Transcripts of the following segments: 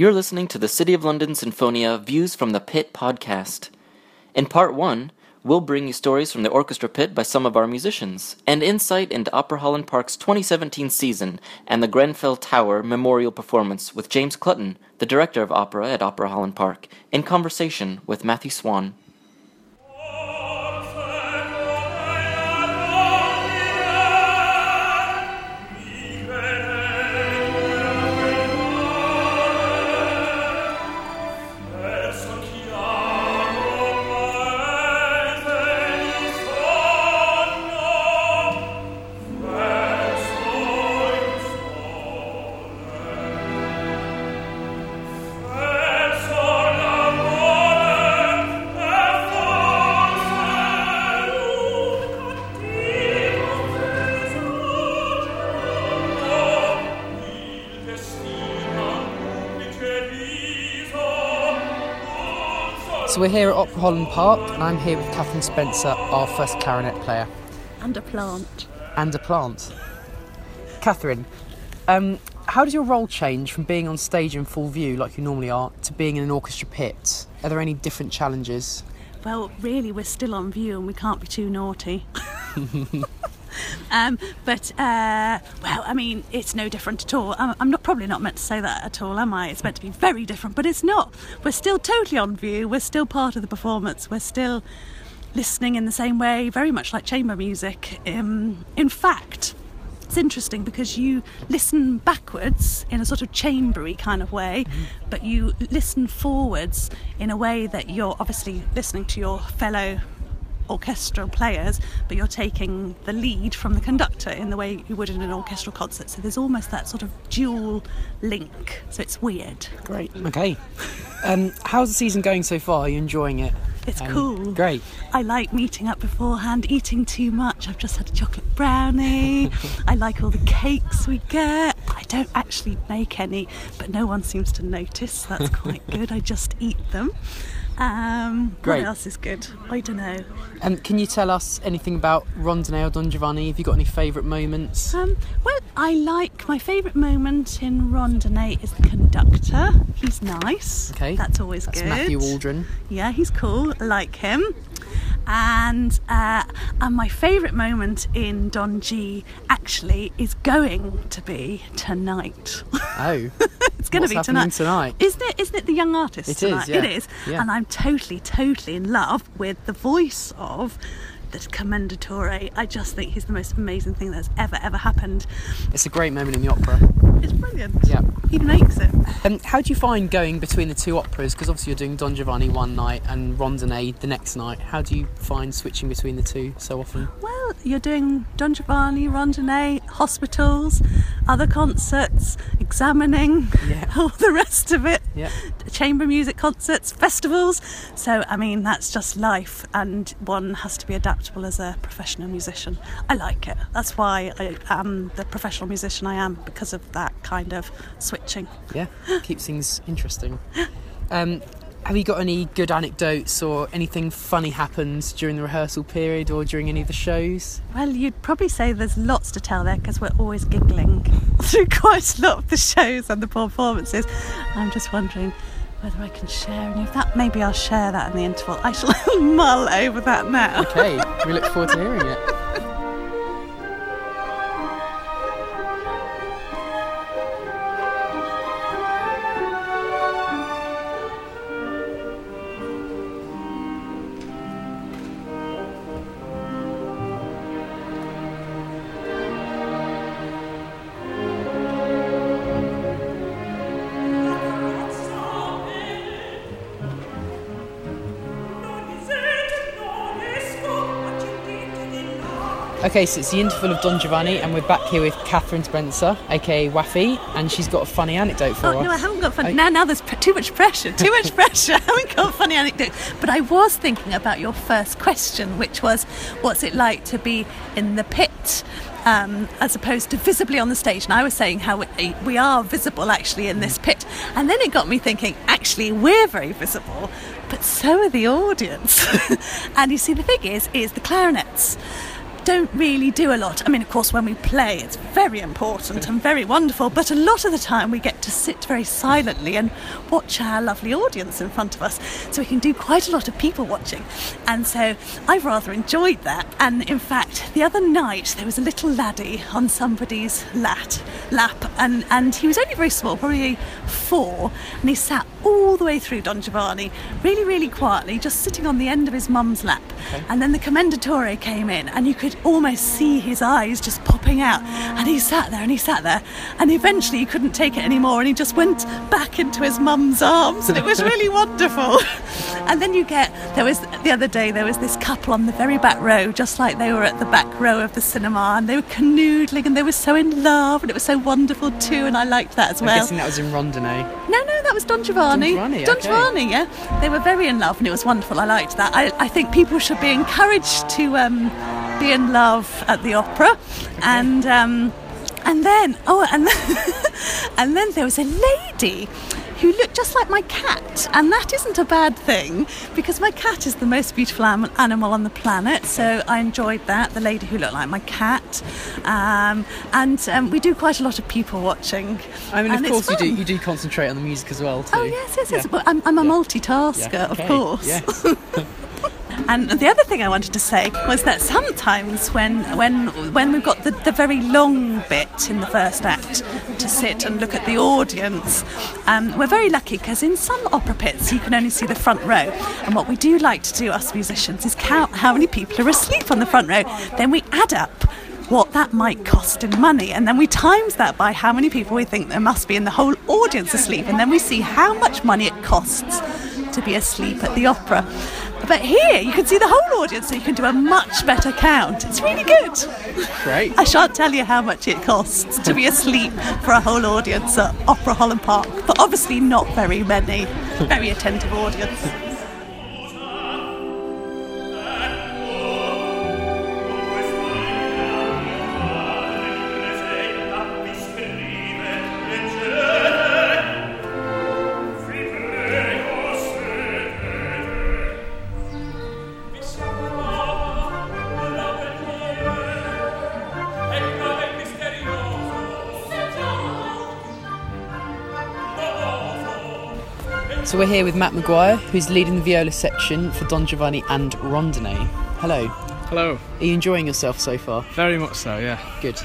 You're listening to the City of London Sinfonia Views from the Pit podcast. In part one, we'll bring you stories from the orchestra pit by some of our musicians, and insight into Opera Holland Park's 2017 season and the Grenfell Tower memorial performance with James Clutton, the director of opera at Opera Holland Park, in conversation with Matthew Swan. So we're here at Opera Holland Park, and I'm here with Catherine Spencer, our first clarinet player, and a plant. and a plant. Catherine, um, how does your role change from being on stage in full view, like you normally are, to being in an orchestra pit? Are there any different challenges? Well, really, we're still on view and we can't be too naughty. um, but uh, well, I mean, it's no different at all. I'm, I'm not probably not meant to say that at all, am I? It's meant to be very different, but it's not. We're still totally on view. We're still part of the performance. We're still listening in the same way, very much like chamber music. Um, in fact, it's interesting because you listen backwards in a sort of chambery kind of way, but you listen forwards in a way that you're obviously listening to your fellow orchestral players, but you're taking the lead from the conductor in the way you would in an orchestral concert. So there's almost that sort of dual link. So it's weird. Great. Okay. Um, how's the season going so far? Are you enjoying it? It's Um, cool. Great. I like meeting up beforehand, eating too much. I've just had a chocolate brownie. I like all the cakes we get. I don't actually make any, but no one seems to notice. That's quite good. I just eat them. Um, Great. What else is good? I don't know. Um, can you tell us anything about Rondine or Don Giovanni? Have you got any favourite moments? Um, well, I like my favourite moment in Rondine is the conductor. He's nice. Okay. That's always That's good. Matthew Waldren. Yeah, he's cool. I like him. And uh, and my favourite moment in Don G actually is going to be tonight. Oh, going to be tonight, tonight? Isn't it? Isn't it the young artist? It is, tonight? yeah. It is. Yeah. And I'm totally, totally in love with the voice of the Commendatore. I just think he's the most amazing thing that's ever, ever happened. it's a great moment in the opera. It's brilliant. Yeah. He makes it. Um, how do you find going between the two operas? Because obviously you're doing Don Giovanni one night and Rondine the next night. How do you find switching between the two so often? Well, you're doing Don Giovanni, Rondine, hospitals, other concerts, examining, Yeah. all the rest of it, Yeah. chamber music concerts, festivals. So, I mean, that's just life, and one has to be adaptable as a professional musician. I like it. That's why I am the professional musician I am, because of that kind of switching. Yeah, keeps things interesting. Um, have you got any good anecdotes or anything funny happened during the rehearsal period or during any of the shows? Well, you'd probably say there's lots to tell there because we're always giggling through quite a lot of the shows and the performances. I'm just wondering whether I can share any of that. Maybe I'll share that in the interval. I shall mull over that now. Okay, we look forward to hearing it. Okay, so it's the interval of Don Giovanni, and we're back here with Catherine Spencer, aka Waffy, and she's got a funny anecdote for Oh, us. no, I haven't got funny. Oh. Now, now there's too much pressure. Too much pressure. I haven't got a funny anecdote. But I was thinking about your first question, which was, what's it like to be in the pit? Um, as opposed to visibly on the stage, and I was saying how we, we are visible actually in this pit, and then it got me thinking. Actually, we're very visible, but so are the audience. and you see, the thing is, is the clarinets don't really do a lot. I mean, of course, when we play, it's very important and very wonderful, but a lot of the time we get to sit very silently and watch our lovely audience in front of us. So we can do quite a lot of people watching. And so I've rather enjoyed that. And in fact, the other night there was a little laddie on somebody's lat, lap, and, and he was only very small, probably four, and he sat all the way through Don Giovanni, really, really quietly, just sitting on the end of his mum's lap. And then the commendatore came in, and you could almost see his eyes just popping out. And he sat there and he sat there, and eventually he couldn't take it anymore, and he just went back into his mum's arms, and it was really wonderful. And then you get there was the other day there was this couple on the very back row, just like they were at the back row of the cinema, and they were canoodling, and they were so in love, and it was so wonderful too, and I liked that as I'm well. guessing that was in Rondine. Eh? No, no, that was Don Giovanni. Don Giovanni, Don okay. Giovanni, yeah. They were very in love and it was wonderful. I liked that. I, I think people should be encouraged to um, be in love at the opera. And um, and then, oh, and and then there was a lady who looked just like my cat, and that isn't a bad thing because my cat is the most beautiful animal on the planet. So I enjoyed that. The lady who looked like my cat, um, and um, we do quite a lot of people watching. I mean, of course you do. You do concentrate on the music as well too. Oh yes, yes, yes. Yeah. I'm, I'm a Yeah. multitasker, Yeah, of okay, course. And the other thing I wanted to say was that sometimes when when when we've got the, the very long bit in the first act to sit and look at the audience, um, we're very lucky because in some opera pits you can only see the front row. And what we do like to do, us musicians, is count how many people are asleep on the front row. Then we add up what that might cost in money, and then we times that by how many people we think there must be in the whole audience asleep, and then we see how much money it costs to be asleep at the opera. But here you can see the whole audience, so you can do a much better count. It's really good. Great. I shan't tell you how much it costs to be asleep for a whole audience at Opera Holland Park, but obviously not very many. Very attentive audience. So we're here with Matt Maguire, who's leading the viola section for Don Giovanni and Rondine. Hello. Hello. Are you enjoying yourself so far? Very much so, yeah. Good.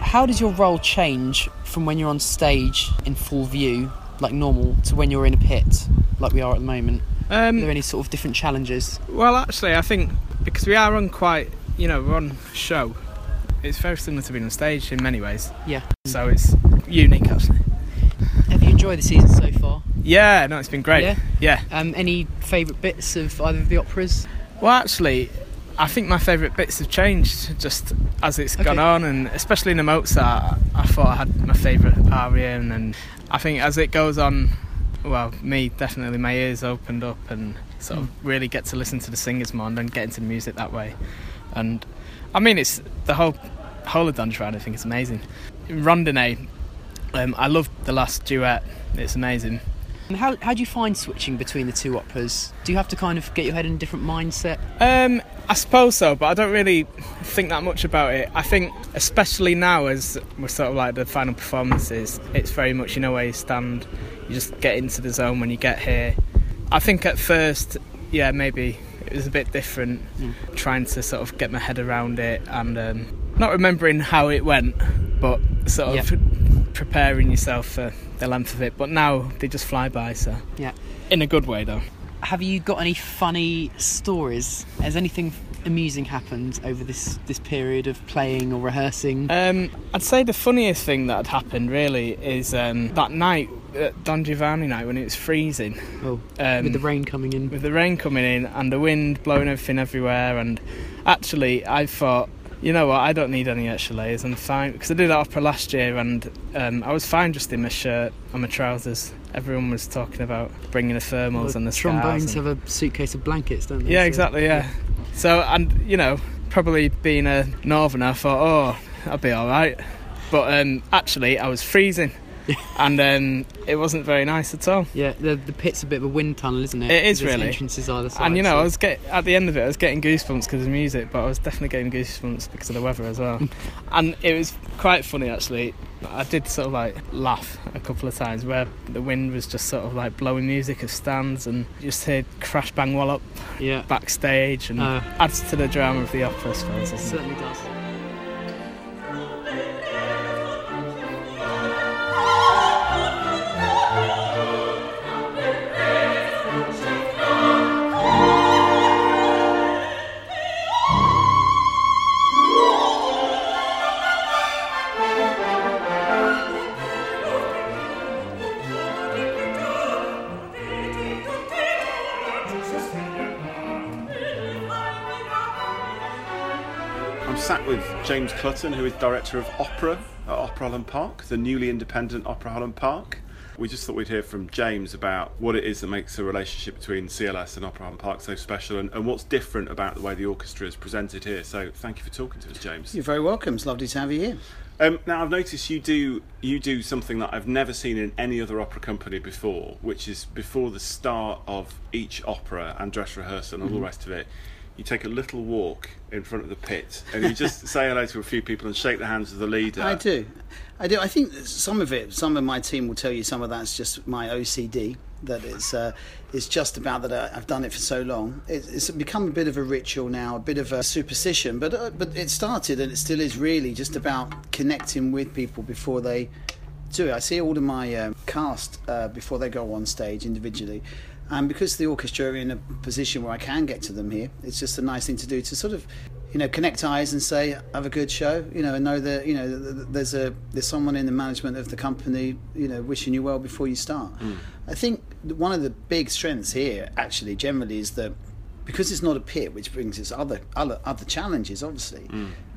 How does your role change from when you're on stage in full view, like normal, to when you're in a pit, like we are at the moment? Are there Um, any sort of different challenges? well, actually, I think because we are on quite, you know, we're on show, it's very similar to being on stage in many ways. Yeah. So it's unique, actually. Have you enjoyed the season so far? Yeah, no, it's been great. Yeah? Yeah. Um, any favourite bits of either of the operas? Well, actually, I think my favourite bits have changed just as it's gone on, and especially in the Mozart, I thought I had my favourite aria, and, and I think as it goes on, well, me definitely my ears opened up and sort of really get to listen to the singers more and then get into the music that way. And I mean, it's the whole whole of Don Giovanni. I think it's amazing. Rondine, um, I love the last duet. It's amazing. And how, how do you find switching between the two operas? Do you have to kind of get your head in a different mindset? Um, I suppose so, but I don't really think that much about it. I think, especially now, as we're sort of like the final performances, it's very much you know where you stand. You just get into the zone when you get here. I think at first, yeah, maybe it was a bit different, trying to sort of get my head around it and um, not remembering how it went, but sort of preparing yourself for the length of it. But now they just fly by, so Yeah. in a good way though. Have you got any funny stories? Has anything amusing happened over this, this period of playing or rehearsing? Um, I'd say the funniest thing that had happened really is um, that night, uh, Don Giovanni night, when it was freezing, oh, um, with the rain coming in. with the rain coming in and the wind blowing everything everywhere. And actually, I thought, you know what, I don't need any extra layers. I'm fine because I did that opera last year, and um, I was fine just in my shirt and my trousers. Everyone was talking about bringing the thermals and the trombones and- have a suitcase of blankets, don't they? yeah, So- exactly. Yeah. So, and you know, probably being a northerner, I thought, oh, I'll be all right. But um, actually, I was freezing, and um, it wasn't very nice at all. Yeah, the the pit's a bit of a wind tunnel, isn't it? It is There's really. entrances either side. And you know, so- I was get at the end of it, I was getting goosebumps because of the music, but I was definitely getting goosebumps because of the weather as well. and it was quite funny actually. I did sort of like laugh a couple of times where the wind was just sort of like blowing music of stands and just heard crash bang wallop yeah, backstage and Uh. adds to the drama of the opera, I suppose. it Isn't it? certainly does. James Clutton, who is director of opera at Opera Holland Park, the newly independent Opera Holland Park. We just thought we'd hear from James about what it is that makes the relationship between CLS and Opera Holland Park so special and, and what's different about the way the orchestra is presented here. So thank you for talking to us, James. You're very welcome. It's lovely to have you here. Um, now I've noticed you do you do something that I've never seen in any other opera company before, which is before the start of each opera and dress rehearsal and all Mm-hmm. the rest of it. You take a little walk in front of the pit and you just say hello to a few people and shake the hands of the leader. I do. I do. I think some of it, some of my team will tell you some of that's just my OCD. That it's, uh, it's just about that I- I've done it for so long. It, it's become a bit of a ritual now, a bit of a superstition. But uh, but it started and it still is really just about connecting with people before they do it. I see all of my um, cast uh, before they go on stage individually. And because the orchestra are in a position where I can get to them here, it's just a nice thing to do to sort of, you know, connect eyes and say, have a good show, you know, and know that, you know, th- th- there's a there's someone in the management of the company, you know, wishing you well before you start. Hmm. I think one of the big strengths here, actually, generally, is that because it's not a pit, which brings its other other, other challenges, obviously.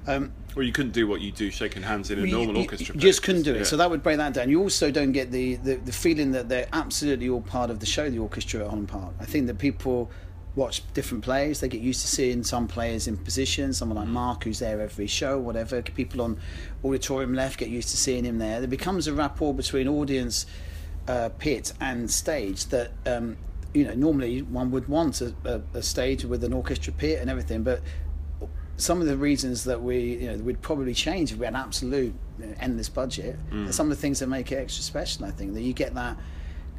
Um, Well, you couldn't do what you do, shaking hands in a you- normal you- orchestra. You just couldn't do it. Yeah. So that would break that down. You also don't get the, the, the feeling that they're absolutely all part of the show, the orchestra at Holland Park. I think that people watch different players. They get used to seeing some players in position, someone like Mark who's there every show, whatever. People on auditorium left get used to seeing him there. There becomes a rapport between audience, uh, pit, and stage that. Um, you know, normally one would want a, a, a stage with an orchestra pit and everything, but some of the reasons that we you know we'd probably change if we had an absolute you know, endless budget mm. are some of the things that make it extra special i think that you get that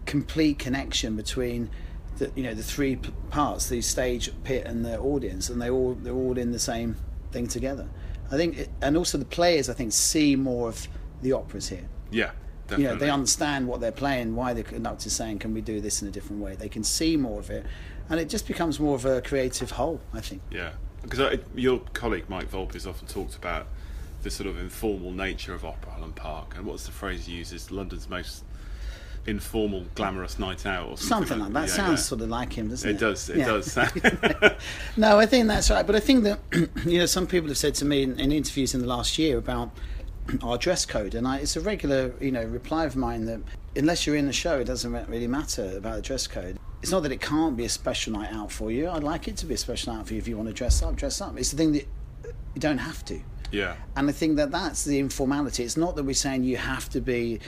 complete connection between the you know the three p- parts the stage pit and the audience and they all they're all in the same thing together. I think it, and also the players i think see more of the operas here. Yeah, definitely. you know they understand what they're playing why the conductor's saying can we do this in a different way they can see more of it and it just becomes more of a creative whole i think Yeah, because I, your colleague Mike Volpe has often talked about the sort of informal nature of Opera Holland Park, and what's the phrase he uses? London's most informal, glamorous night out, or something, something like that yeah, sounds yeah. sort of like him doesn't it It does. It Yeah. does. No, I think that's right. But I think that you know some people have said to me in, in interviews in the last year about our dress code, and I, it's a regular you know reply of mine that unless you're in the show, it doesn't really matter about the dress code. It's not that it can't be a special night out for you. I'd like it to be a special night out for you if you want to dress up, dress up. It's the thing that you don't have to. yeah. And I think that that's the informality. It's not that we're saying you have to be,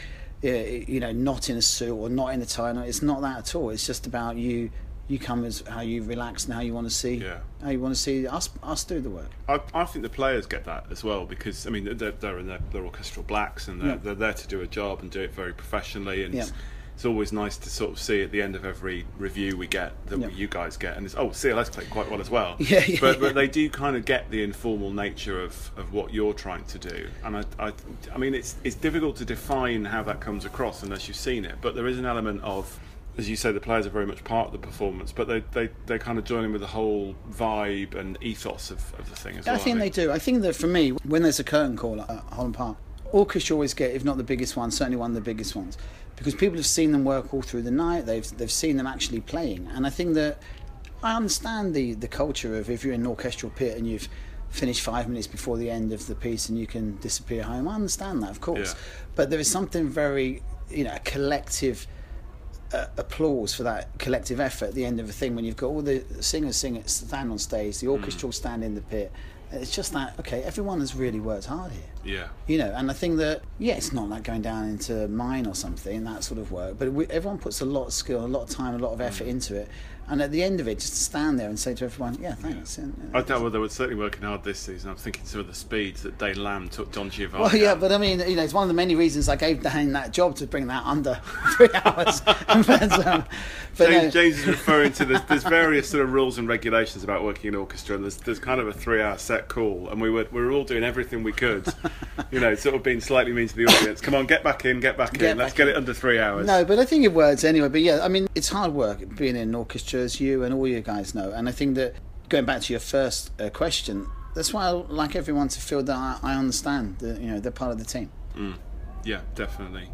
uh, you know, not in a suit or not in a tie. It's not that at all. It's just about you. You come as how you relax and how you want to see Yeah. how you want to see us us do the work. I, I think the players get that as well because I mean they're, they're in their, orchestral blacks and they're, Yeah. they're there to do a job and do it very professionally and it's, Yeah. it's always nice to sort of see at the end of every review we get that Yeah. you guys get and it's oh CLS played quite well as well Yeah, yeah, but but they do kind of get the informal nature of, of what you're trying to do and I, I I mean it's it's difficult to define how that comes across unless you've seen it but there is an element of as you say, the players are very much part of the performance, but they, they, they kind of join in with the whole vibe and ethos of, of the thing as well. I think they do. I think that for me, when there's a curtain call at Holland Park, orchestra always get, if not the biggest one, certainly one of the biggest ones, because people have seen them work all through the night. They've they've seen them actually playing, and I think that I understand the the culture of if you're in an orchestral pit and you've finished five minutes before the end of the piece and you can disappear home. I understand that, of course, Yeah. but there is something very you know a collective uh, applause for that collective effort at the end of a thing when you've got all the singers sing it stand on stage, the orchestra will stand in the pit, It's just that okay, everyone has really worked hard here. Yeah. You know, and I think that yeah, it's not like going down into mine or something that sort of work, but we, everyone puts a lot of skill, a lot of time, a lot of effort into it, and at the end of it, just to stand there and say to everyone, yeah, thanks. And, and I doubt well, they were certainly working hard this season. I'm thinking some of the speeds that Dane Lane took Don Giovanni. Well, yeah, but I mean, you know, it's one of the many reasons I gave Dane that job to bring that under three hours. but, um, but James, no. James is referring to there's, there's various sort of rules and regulations about working in orchestra, and there's, there's kind of a three-hour set call, and we were we were all doing everything we could, you know, sort of being slightly mean to the audience. Come on, get back in, get back Get in. Let's back get it under three hours. No, but I think it works anyway. But yeah, I mean, it's hard work being in an orchestra, as you and all you guys know. And I think that going back to your first uh, question, that's why I like everyone to feel that I, I understand that you know they're part of the team. Yeah, definitely.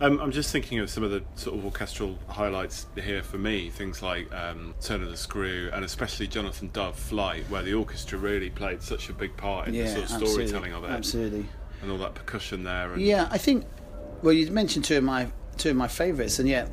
Um, I'm just thinking of some of the sort of orchestral highlights here for me. Things like um, Turn of the Screw, and especially Jonathan Dove Flight, where the orchestra really played such a big part in Yeah, the sort of absolutely, storytelling of it, absolutely. and all that percussion there. And, Yeah, I think. Well, you mentioned two of my two of my favourites, and yet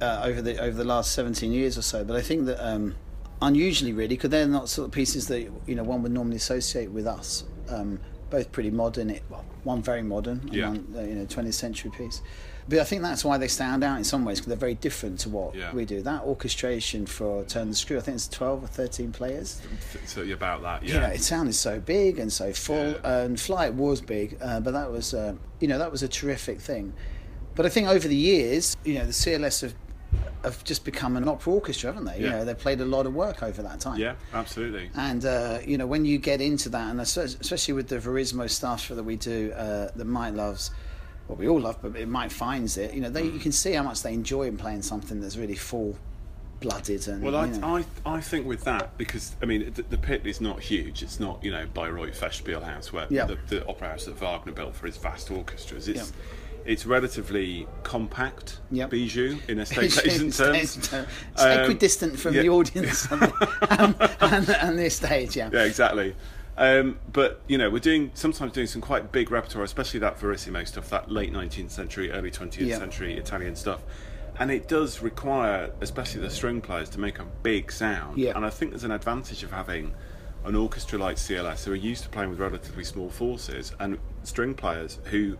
uh, over the over the last seventeen years or so. But I think that um, unusually, really, because they're not sort of pieces that you know one would normally associate with us. Um, both pretty modern. It, well, one very modern, and Yeah. one uh, you know twentieth century piece. But I think that's why they stand out in some ways because they're very different to what Yeah. we do. That orchestration for Turn the Screw, I think it's twelve or thirteen players So about that, yeah. you know, it sounded so big and so full. Yeah. And Flight was big, uh, but that was, uh, you know, that was a terrific thing. But I think over the years, you know, the CLS have have just become an opera orchestra, haven't they? You Yeah. know, they've played a lot of work over that time. yeah, absolutely. And uh, you know, when you get into that, and especially with the Verismo stuff that we do, uh, that Mike loves, well, we all love, but Mike finds it. You know, they, Mm. you can see how much they enjoy in playing something that's really full blooded and. Well, I, you know. I, I think with that because I mean the, the pit is not huge. It's not you know Bayreuth Festspielhaus where Yeah. the, the opera house that Wagner built for his vast orchestras. It's Yeah. It's relatively compact, Yep. bijou in It's terms. It's Um, equidistant from yeah. the audience and, and, and, and the stage, yeah. Yeah, exactly. Um, but you know, we're doing sometimes doing some quite big repertoire, especially that Verismo stuff, that late 19th century, early 20th Yeah. century Italian stuff. And it does require, especially the string players, to make a big sound. Yeah. And I think there's an advantage of having an orchestra like CLS who are used to playing with relatively small forces and string players who,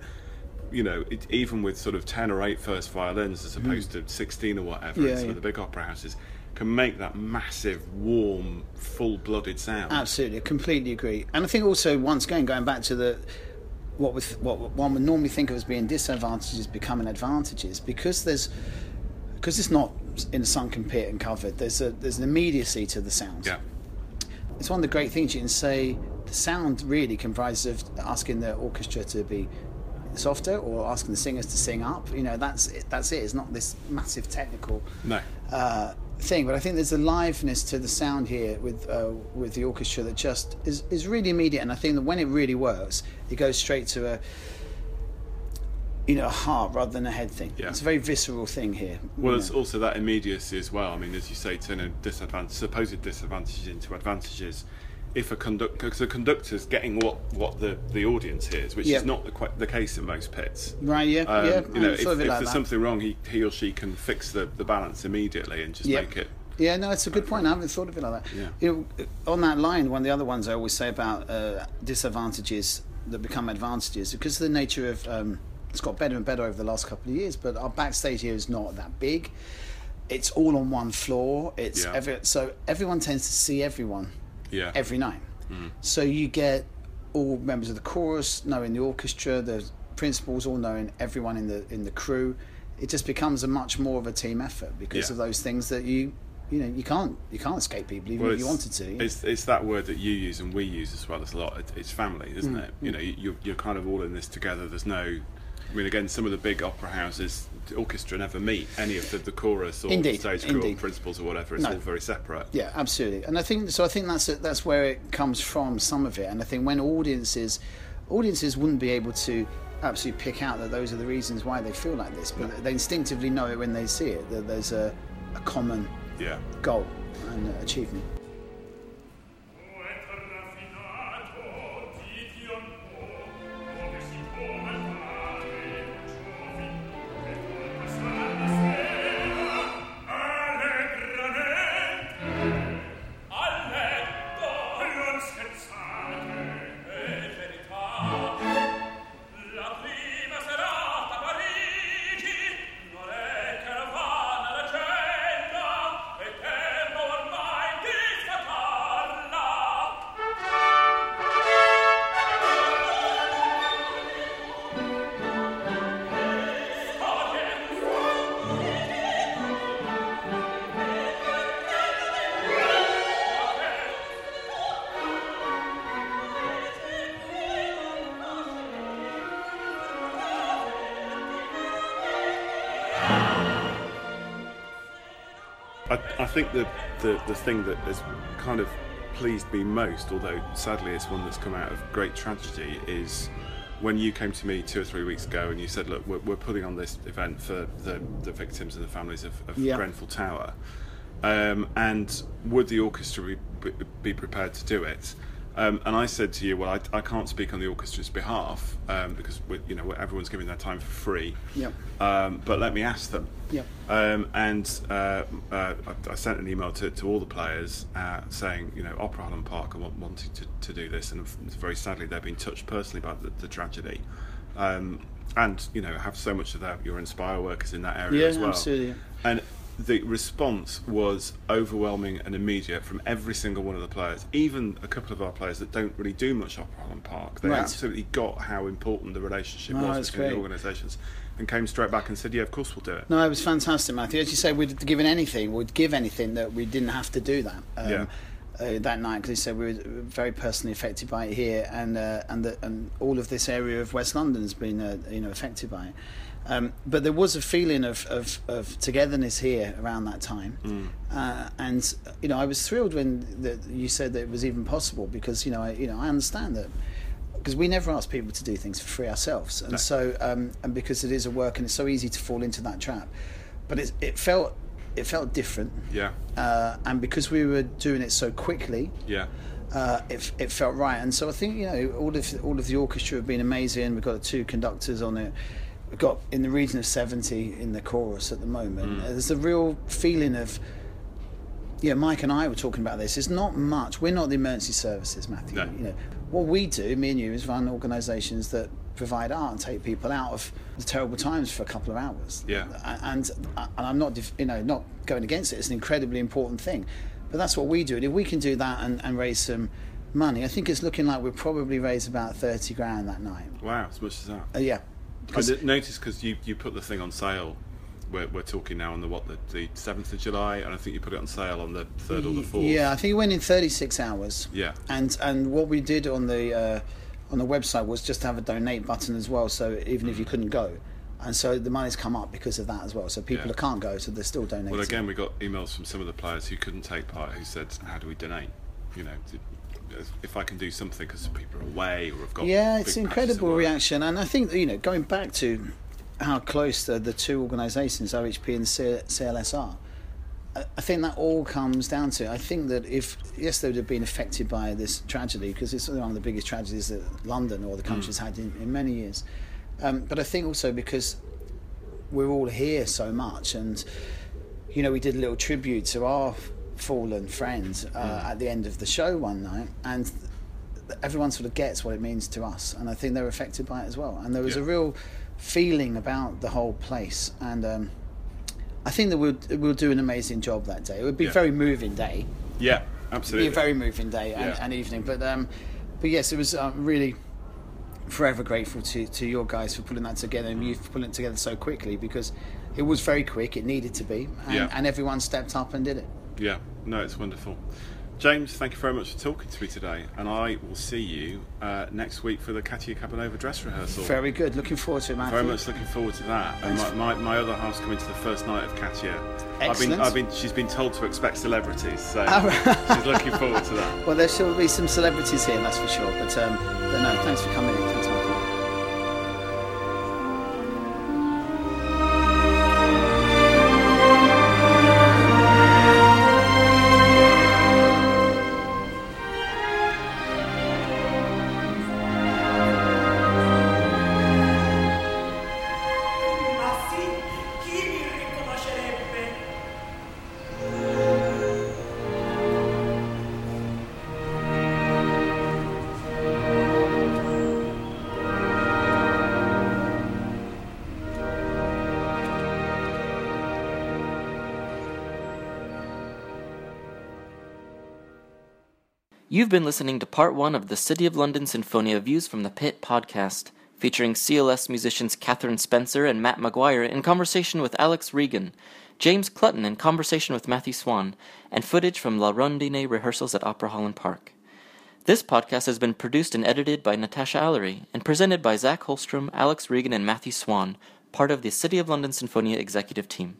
you know, it, even with sort of 10 or 8 first violins as opposed to 16 or whatever Mm. Yeah, in some yeah. of the big opera houses, can make that massive, warm, full blooded sound. Absolutely, I completely agree. And I think also, once again, going back to the what with what one would normally think of as being disadvantages becoming advantages because there's because it's not in a sunken pit and covered. There's a there's an immediacy to the sound. Yeah. it's one of the great things you can say. The sound really comprises of asking the orchestra to be softer or asking the singers to sing up. You know, that's it, that's it. It's not this massive technical No. uh, thing, but I think there's a liveness to the sound here with uh, with the orchestra that just is is really immediate. And I think that when it really works, it goes straight to a you know a heart rather than a head thing. Yeah. It's a very visceral thing here. Well, it's know. also that immediacy as well. I mean, as you say, turning disadvantage, supposed disadvantages into advantages. If a conductor, because the conductor's getting what, what the, the audience hears, which Yeah. is not the, quite the case in most pits. right. Yeah, Um, yeah. you know, if, if like there's that. something wrong, he, he or she can fix the, the balance immediately and just Yeah. make it. Yeah, no, it's a good point. I haven't thought of it like that. Yeah. You know, on that line, one of the other ones I always say about uh, disadvantages that become advantages because of the nature of um, it's got better and better over the last couple of years. But our backstage here is not that big. It's all on one floor. It's Yeah. every, so everyone tends to see everyone Yeah. every night. So you get all members of the chorus knowing the orchestra, the principals all knowing everyone in the in the crew. It just becomes a much more of a team effort because Yeah. of those things that you you know you can't you can't escape people even Well, if you wanted to. It's, it's that word that you use and we use as well as a lot. It's family, isn't Mm, it? You know, you're, you're kind of all in this together. There's no. I mean, again, some of the big opera houses, the orchestra never meet any of the, the chorus or Indeed, stage crew principals or whatever. It's No. all very separate. Yeah, absolutely. And I think so. I think that's that's where it comes from. Some of it, and I think when audiences audiences wouldn't be able to absolutely pick out that those are the reasons why they feel like this, but they instinctively know it when they see it that there's a, a common Yeah. goal and achievement. Think the, the the thing that has kind of pleased me most, although sadly it's one that's come out of great tragedy, is when you came to me two or three weeks ago and you said, "Look, we're, we're putting on this event for the, the victims and the families of, of Yeah. Grenfell Tower, um, and would the orchestra be, be prepared to do it?" Um, and I said to you, "Well, I, I can't speak on the orchestra's behalf um, because you know everyone's giving their time for free. Yep. Um, but let me ask them." Yep. Um, and uh, uh, I, I sent an email to, to all the players uh, saying, you know, Opera Holland Park are wanting to, to do this, and very sadly they've been touched personally by the, the tragedy, um, and you know have so much of their your Inspire workers in that area Yeah, as well. absolutely. And the response was overwhelming and immediate from every single one of the players, even a couple of our players that don't really do much Opera Holland Park. They Right. absolutely got how important the relationship Oh, was between the organisations, and came straight back and said, "Yeah, of course we'll do it." No, it was fantastic, Matthew. As you say, we'd given anything, we'd give anything that we didn't have to do that. Um, Yeah. Uh, that night, because he said we were very personally affected by it here, and uh, and the, and all of this area of West London has been uh, you know affected by it. Um, but there was a feeling of, of, of togetherness here around that time, uh, and you know I was thrilled when the, you said that it was even possible because you know I, you know I understand that because we never ask people to do things for free ourselves, and No. so um, and because it is a work and it's so easy to fall into that trap, but it, it felt it felt different, Yeah, uh, and because we were doing it so quickly, yeah, uh, it, it felt right. And so I think you know all of all of the orchestra have been amazing. We've got the two conductors on it. We've got in the region of seventy in the chorus at the moment. Uh, There's a real feeling of. Yeah, Mike and I were talking about this. It's not much. We're not the emergency services, Matthew. No. You know what we do, me and you, is run organisations that provide art and take people out of the terrible times for a couple of hours. Yeah. And and I'm not, you know, not going against it. It's an incredibly important thing, but that's what we do. And if we can do that and, and raise some money, I think it's looking like we'll probably raise about thirty grand that night. wow, as much as that. Uh, yeah. I 'Cause- did notice because you, you put the thing on sale. We're, we're talking now on the what the, the 7th of July, and I think you put it on sale on the 3rd or the 4th. Yeah, I think it went in 36 hours. Yeah. And and what we did on the uh, on the website was just to have a donate button as well. So even if you mm. couldn't go, and so the money's come up because of that as well. So people Yeah. can't go, so they're still donating. Well, again, we got emails from some of the players who couldn't take part who said, "How do we donate?" You know, if I can do something because people are away or have got yeah, it's incredible reaction, and I think you know going back to how close the, the two organisations, OHP and C- CLS, are. I think that all comes down to. I think that if yes, they would have been affected by this tragedy because it's one of the biggest tragedies that London or the country's had in, in many years. Um, but I think also because we're all here so much, and you know, we did a little tribute to our fallen friend uh, at the end of the show one night, and everyone sort of gets what it means to us, and I think they're affected by it as well. And there was Yeah. a real feeling about the whole place, and um, I think that we'll we'll do an amazing job that day. It would be Yeah. a very moving day, Yeah, It'd absolutely. be a very moving day and, Yeah. and evening. But um, but yes, it was uh, really forever grateful to, to your guys for pulling that together and you for pulling it together so quickly because it was very quick. It needed to be, and, Yeah. and everyone stepped up and did it. Yeah, no, it's wonderful. James, thank you very much for talking to me today, and I will see you uh, next week for the Katya Kabanova dress rehearsal. Very good. Looking forward to it, Matthew. Very much looking forward to that. And my, my, my other half's coming to the first night of Katia. Excellent. I've been, I've been, she's been told to expect celebrities, so she's looking forward to that. Well, there shall be some celebrities here, that's for sure. But, um, but no, thanks for coming in. You've been listening to part one of the City of London Sinfonia Views from the Pit podcast, featuring CLS musicians Catherine Spencer and Matt Maguire in conversation with Alex Regan, James Clutton in conversation with Matthew Swan, and footage from La Rondine rehearsals at Opera Holland Park. This podcast has been produced and edited by Natasha Allery and presented by Zach Holstrom, Alex Regan, and Matthew Swan, part of the City of London Sinfonia executive team.